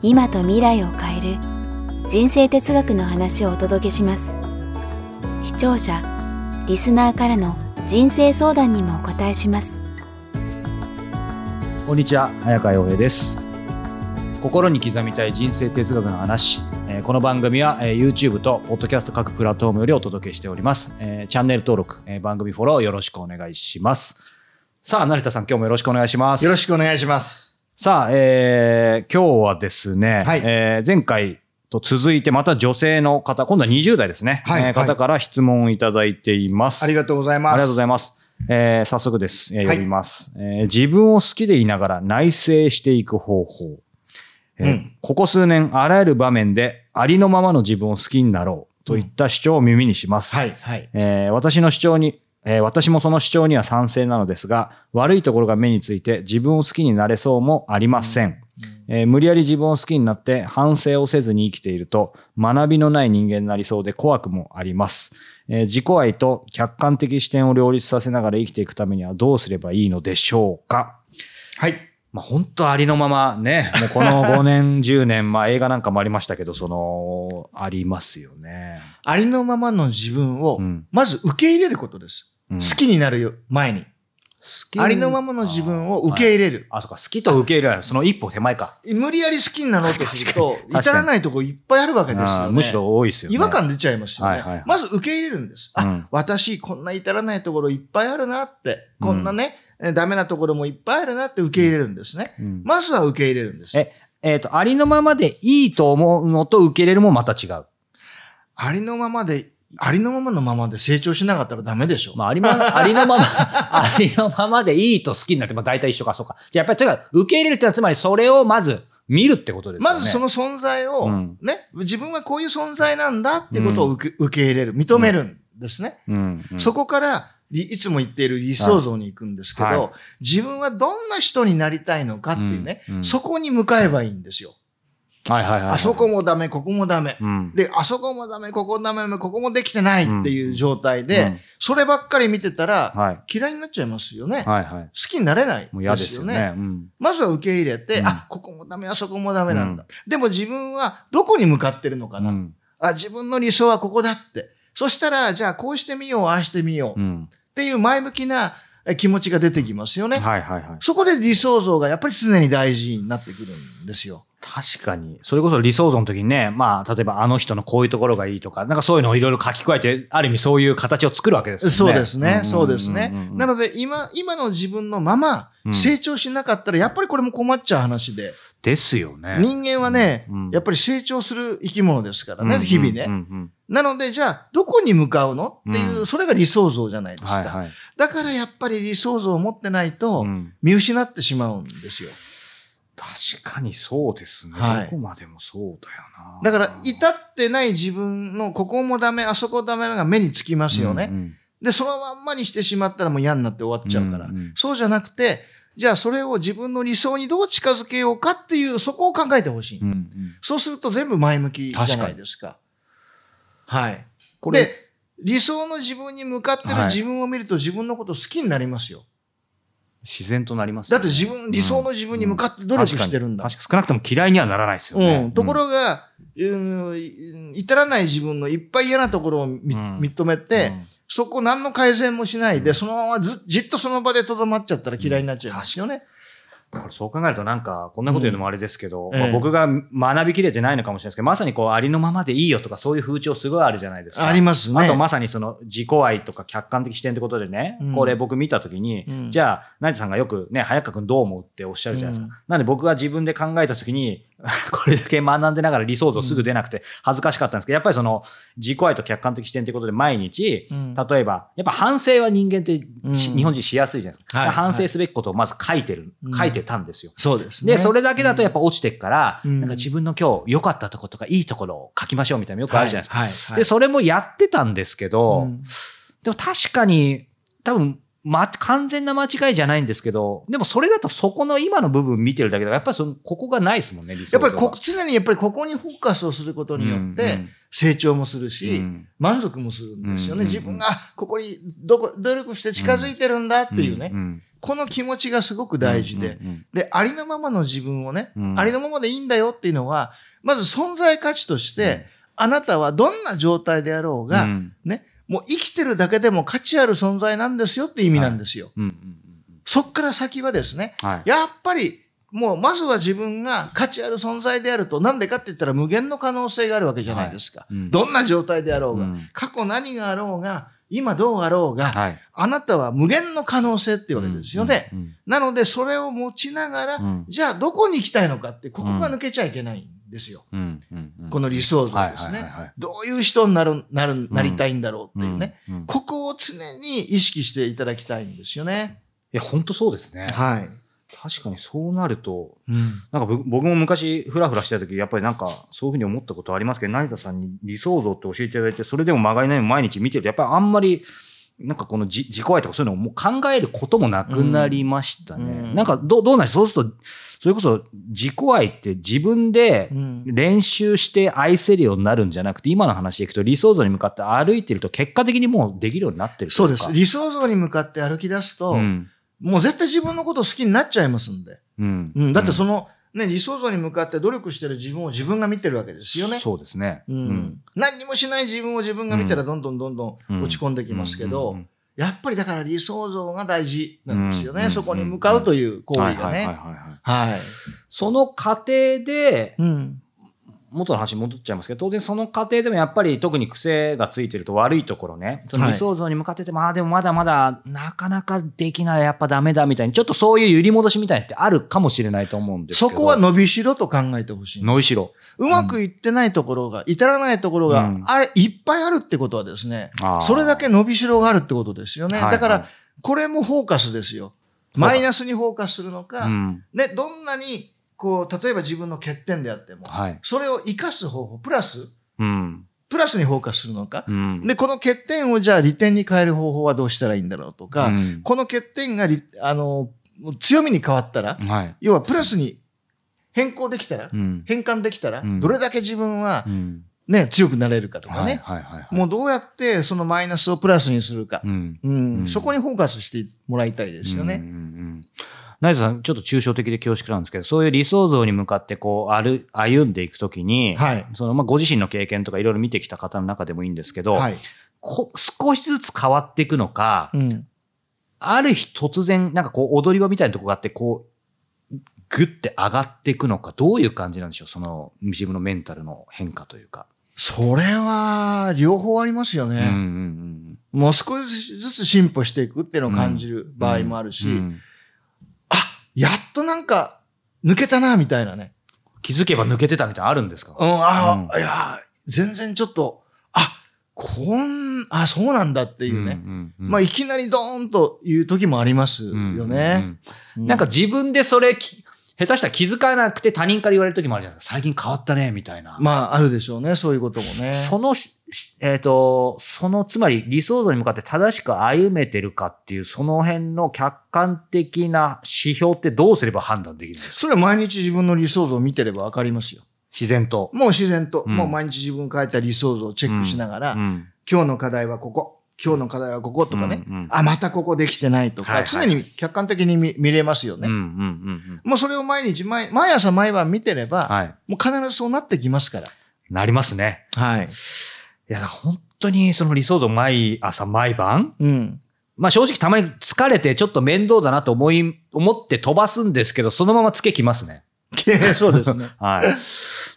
今と未来を変える人生哲学の話をお届けします。視聴者リスナーからの人生相談にもお答えします。こんにちは早川洋平です。心に刻みたい人生哲学の話。えーこの番組は、えー YouTube と Podcast 各プラットフォームよりお届けしております、えーチャンネル登録、えー番組フォローよろしくお願いします。さあ成田さん今日もよろしくお願いします。よろしくお願いします。さあ、えー今日はですね、はいえー前回と続いてまた女性の方、今度は20代ですね、はいはいえー方から質問をいただいています。ありがとうございます。ありがとうございまます。えー早速です。えーはい読みます、えー自分を好きでいながら内省していく方法。えーうんここ数年、あらゆる場面でありのままの自分を好きになろうといった主張を耳にします。はい、はい。えー私の主張に、えー私もその主張には賛成なのですが、悪いところが目について自分を好きになれそうもありません。えー無理やり自分を好きになって反省をせずに生きていると学びのない人間になりそうで怖くもあります。えー自己愛と客観的視点を両立させながら生きていくためにはどうすればいいのでしょうか？はい。まあ本当ありのままね、もうこの5年、10年、まあ映画なんかもありましたけど、その、ありますよね。ありのままの自分をうん、まず受け入れることです。うん好きになるよ前に。好きありのままの自分を受け入れる。あ、そうか、好きと受け入れる、その一歩手前か。無理やり好きになろうとすると、至らないとこいっぱいあるわけですよね。むしろ多いですよね。違和感出ちゃいますよね。はいはいはいまず受け入れるんです。あ、うん私こんな至らないところいっぱいあるなって、うんこんなね、えダメなところもいっぱいあるなって受け入れるんですね。うんまずは受け入れるんです。え、えっ、と、ありのままでいいと思うのと受け入れるもまた違う。ありのままで、ありのままのままで成長しなかったらダメでしょ。まあ、ありま、ありのまま、ありのままでいいと好きになって、まあ大体一緒か、そうか。じゃあやっぱり違う。受け入れるってのは、つまりそれをまず見るってことですよね。まずその存在を、うんね、自分はこういう存在なんだってことを受け,、受け入れる、認めるんですね。うん、うんそこから、りいつも言っている理想像に行くんですけど、はいは自分はどんな人になりたいのかっていうね、うんうんそこに向かえばいいんですよ。はいはいはいはい。あそこもダメ、ここもダメ。うん。で、あそこもダメ、ここもダメ、ここもできてないっていう状態で、うんそればっかり見てたら、はい。嫌いになっちゃいますよね。はいはい。好きになれないもう嫌ですよね。うん。まずは受け入れて、うんあ、ここもダメ、あそこもダメなんだ。でも自分はどこに向かってるのかな、うん。あ、自分の理想はここだって。そしたら、じゃあこうしてみよう、ああしてみよう。っうん。ていう前向きなえ気持ちが出てきますよね。はいはいはい。そこで理想像がやっぱり常に大事になってくるんですよ。確かに。それこそ理想像の時にね、まあ、例えばあの人のこういうところがいいとか、なんかそういうのをいろいろ書き加えて、ある意味そういう形を作るわけですよね。そうですね。んそうですね。なのので、今、今の自分のままうん成長しなかったら、やっぱりこれも困っちゃう話で。ですよね。人間はねうん、やっぱり成長する生き物ですからね、日々ね。うんうんなので、じゃあ、どこに向かうのっていうう、んそれが理想像じゃないですか。はいはい。だからやっぱり理想像を持ってないとう、ん見失ってしまうんですよ。確かにそうですね。はいどこまでもそうだよな。だから、至ってない自分の、ここもダメ、あそこダメが目につきますよね。うんうんで、そのまんまにしてしまったらもう嫌になって終わっちゃうから。うんうんそうじゃなくて、じゃあそれを自分の理想にどう近づけようかっていう、そこを考えてほしい。うんうんそうすると全部前向きじゃないですか。はい。これ、で、理想の自分に向かってるはい自分を見ると自分のこと好きになりますよ。自然となりますね。って自分、理想の自分に向かって努力してるんだ。確かに。確かに少なくとも嫌いにはならないですよね。うん。ところが、うん、至らない自分のいっぱい嫌なところを認めて、そこ何の改善もしないで、そのままずじっとその場でとどまっちゃったら嫌いになっちゃいますよね。これそう考えるとなんか、こんなこと言うのもあれですけど、まあうんええ僕が学びきれてないのかもしれないですけど、まさにこう、ありのままでいいよとか、そういう風潮すごいあるじゃないですか。ありますね。あとまさにその自己愛とか客観的視点ってことでね、うんこれ僕見たときに、うんじゃあ、成田さんがよくね、早川君どう思うっておっしゃるじゃないですか。うんなんで僕が自分で考えたときに、これだけ学んでながら理想像すぐ出なくて恥ずかしかったんですけど、やっぱりその自己愛と客観的視点ということで毎日、うん例えば、やっぱ反省は人間って日本人しやすいじゃないですか。はい反省すべきことをまず書いてる、うん書いてたんですよ。そうですね。で、それだけだとやっぱ落ちてくから、うんなんか自分の今日良かったところとかいいところを書きましょうみたいなのよくあるじゃないですか。で、それもやってたんですけど、うんでも確かに、多分、ま、完全な間違いじゃないんですけど、でもそれだとそこの今の部分見てるだけで、やっぱりその、ここがないですもんね、やっぱりこ常にやっぱりここにフォーカスをすることによって成長もするし、うん。うん満足もするんですよね。うん。自分がここにどこ努力して近づいてるんだっていうね、ん。ん。この気持ちがすごく大事で、で、ありのままの自分をね、うん。ありのままでいいんだよっていうのは、まず存在価値として、あなたはどんな状態であろうが、うん。ね、もう生きてるだけでも価値ある存在なんですよっていう意味なんですよ。うんうんそっから先はですね、うんはい。やっぱり、もうまずは自分が価値ある存在であると、なんでかって言ったら無限の可能性があるわけじゃないですか。はい。うん。どんな状態であろうが、うん。過去何があろうが、今どうあろうが、はい。あなたは無限の可能性っていうわけですよね。うんなので、それを持ちながら、うん。じゃあどこに行きたいのかって、ここが抜けちゃいけないんですよ。うんうんうんこの理想像ですねはいはいはいはい。どういう人になる、なる、なりたいんだろうっていうね。うんうんいここを常に意識していただきたいんですよね。や、本当そうですね。はい。確かにそうなると、うん。なんかぶ僕も昔フラフラしてた時、やっぱりなんかそういうふうに思ったことありますけど、成田さんに理想像って教えていただいて、それでも曲がりない毎日見てると、やっぱりあんまり、なんかこの自自己愛とかそういうのをもう考えることもなくなりましたね。うんなんかどうどうなんです？そうすると、それこそ自己愛って自分でうん練習して愛せるようになるんじゃなくて、今の話でいくと理想像に向かって歩いてると結果的にもうできるようになってるそうです。理想像に向かって歩き出すと、うん。もう絶対自分のこと好きになっちゃいますんで。うん。うん。だってその、ね、理想像に向かって努力してる自分を自分が見てるわけですよね。そうですね。うん。何にもしない自分を自分が見たらどんどんどんどん落ち込んできますけど、うんやっぱりだから理想像が大事なんですよね。うんそこに向かうという行為がね。はいはい。その過程で、うん。元の話に戻っちゃいますけど、当然その過程でもやっぱり特に癖がついてると悪いところね、そのはい理想像に向かってて、まあでもまだまだなかなかできない、やっぱダメだみたいに、ちょっとそういう揺り戻しみたいってあるかもしれないと思うんですけど。そこは伸びしろと考えてほしい。伸びしろ。うまくいってないところが、至らないところが、うんあれ、いっぱいあるってことはですね、それだけ伸びしろがあるってことですよね。はいだから、はいこれもフォーカスですよ。マイナスにフォーカスするのか、うん。ね、どんなに、こう、例えば自分の欠点であっても、はい。それを活かす方法、プラス、うん。プラスにフォーカスするのか、うん。で、この欠点をじゃあ利点に変える方法はどうしたらいいんだろうとか、うんこの欠点がり、あの、強みに変わったら、はい。要はプラスに変更できたら、うん。変換できたら、うんどれだけ自分はうん。ね、強くなれるかとかはいね、はいはいはい。もうどうやってそのマイナスをプラスにするか、うん。そこにフォーカスしてもらいたいですよね。うん成田さん、ちょっと抽象的で恐縮なんですけど、そういう理想像に向かってこう、歩んでいくときに、はい。その、まあ、ご自身の経験とかいろいろ見てきた方の中でもいいんですけど、はい。こ少しずつ変わっていくのか、うん。ある日突然、なんかこう、踊り場みたいなとこがあって、こう、ぐって上がっていくのか、どういう感じなんでしょうその、自分のメンタルの変化というか。それは、両方ありますよね。うんうんうん。もう少しずつ進歩していくっていうのを感じる場合もあるし、うんあ、やっとなんか、抜けたな、みたいなね。気づけば抜けてたみたいなのあるんですか？うん、あ、うんいや、全然ちょっと、あ、こん、あ、そうなんだっていうね。んうんまあ、いきなりドーンという時もありますようんうんね。うんなんか自分でそれき、下手したら気づかなくて他人から言われる時もあるじゃないですか。最近変わったね、みたいな。まあ、あるでしょうね。そういうこともね。そのえっ、と、その、つまり理想像に向かって正しく歩めてるかっていう、その辺の客観的な指標ってどうすれば判断できるんですか？それは毎日自分の理想像を見てればわかりますよ。自然と。もう自然と、うんもう毎日自分が書いた理想像をチェックしながら、うん今日の課題はここ、今日の課題はこことかね、うんうんあ、またここできてないとか、はいはい常に客観的に見見れますよね。うんうんうんうん。もうそれを毎日毎、毎朝毎晩見てれば、はい。もう必ずそうなってきますから。なりますね。はい。いや、本当にその理想像毎朝毎晩うん。まあ正直たまに疲れてちょっと面倒だなと思い、思って飛ばすんですけど、そのままつけきますね。そうですね。はい。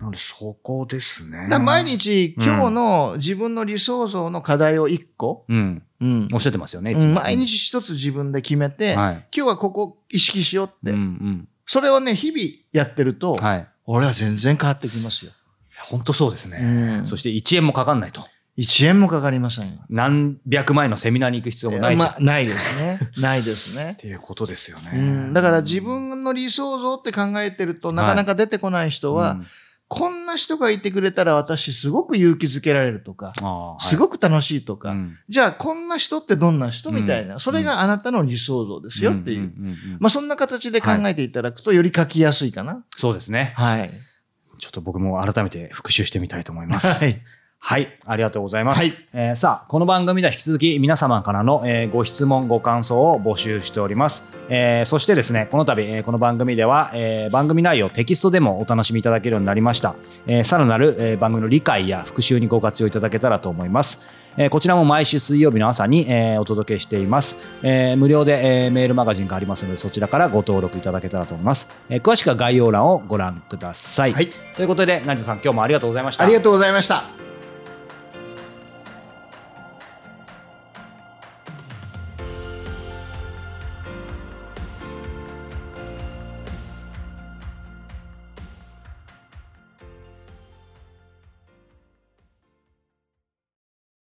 なのでそこですね。毎日、うん今日の自分の理想像の課題を1個、うん。うんおっしゃってますよね、毎日一つ自分で決めて、はい。今日はここ意識しようって、うんうん。それをね、日々やってると、はい。俺は全然変わってきますよ。本当そうですね。うんそして1円もかかんないと。1円もかかりません。何百万円のセミナーに行く必要もないと。まあ、ないですね。ないですねっ。ていうことですよね。うん、だから自分の理想像って考えてるとなかなか出てこない人は、うんこんな人がいてくれたら私すごく勇気づけられるとか、はいすごく楽しいとか、うんじゃあこんな人ってどんな人うんみたいな、それがあなたの理想像ですよっていう。んんんうんまあそんな形で考えていただくとより書きやすいかな。そうですね。はい。ちょっと僕も改めて復習してみたいと思います。はい。はい、ありがとうございます。はいえーさあ、この番組では引き続き皆様からの、えーご質問、ご感想を募集しております。えーそしてですね、この度、えーこの番組では、えー番組内容テキストでもお楽しみいただけるようになりました。えーさらなる、えー番組の理解や復習にご活用いただけたらと思います。えーこちらも毎週水曜日の朝に、えーお届けしています。えー無料で、えーメールマガジンがありますので、そちらからご登録いただけたらと思います。えー詳しくは概要欄をご覧ください。はい。ということで、成田さん、今日もありがとうございました。ありがとうございました。